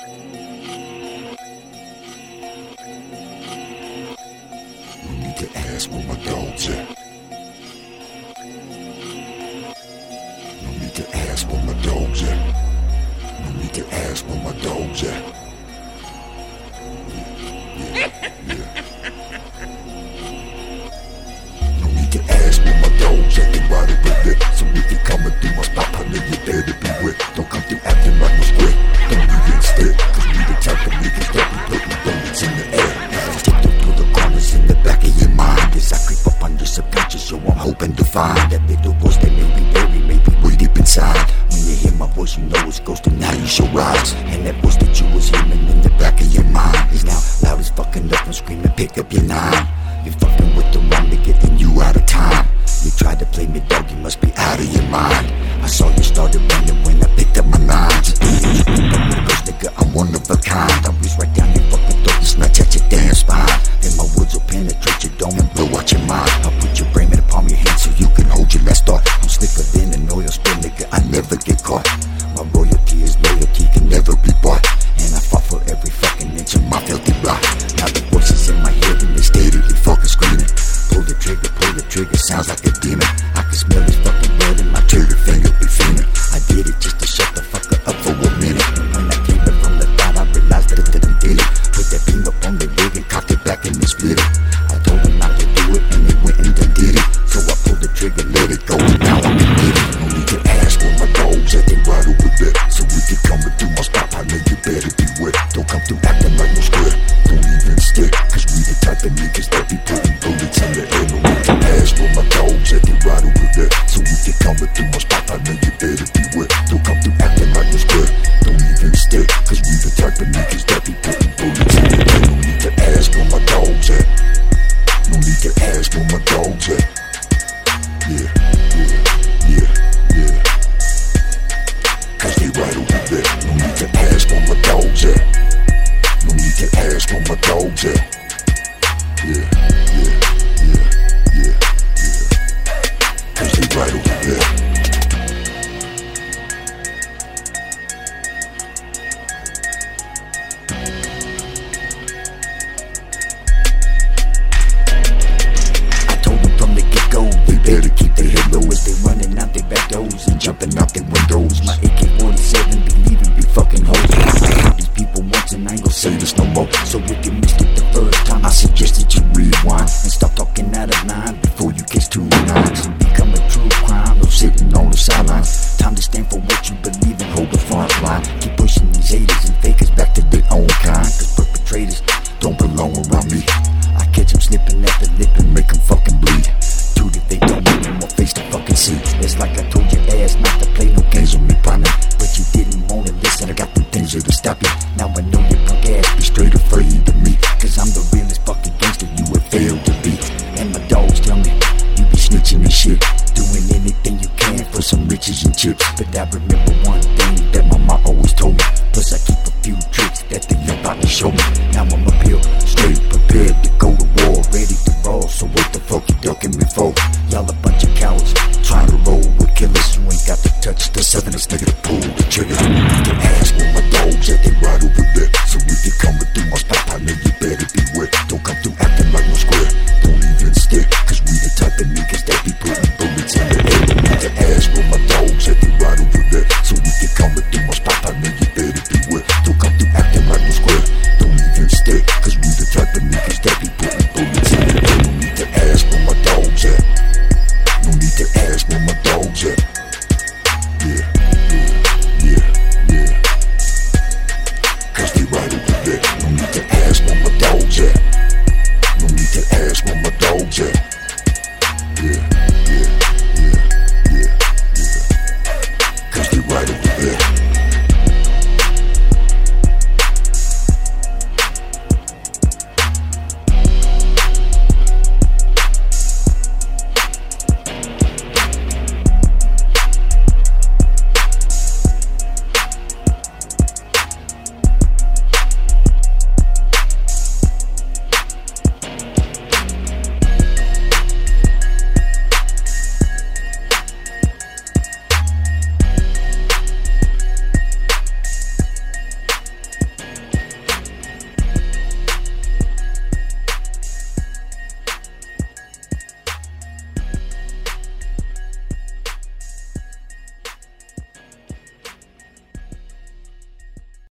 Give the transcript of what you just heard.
You need to ask where my dogs at. You need to ask where my dogs at. You need to ask where my dogs at. hoping to find that little voice that maybe, maybe, maybe way deep inside. When you hear my voice, you know it's ghosting. Now you should rise, and that voice that you was hearing in the back of your mind is now loud as fucking up and screaming. Pick up your nine. You're fucking with the wrong nigga, then you out of time. You tried to play me, dog. You must be out of your mind. I saw you started running when I picked up my That's my dog. Yeah, yeah, yeah, yeah, yeah. Cause they right over there. I told them from the get-go, they better no more. So we can missed it the first time I suggest But I remember one thing that my mom always told me. Plus, I keep a few tricks that they ain't about to show me. Now I'm up here, straight prepared to go to war, ready to roll. So what the fuck you ducking me for? Y'all a bunch of cowards trying to roll with killers. You ain't got to touch the southerners, nigga, to pull the trigger. right.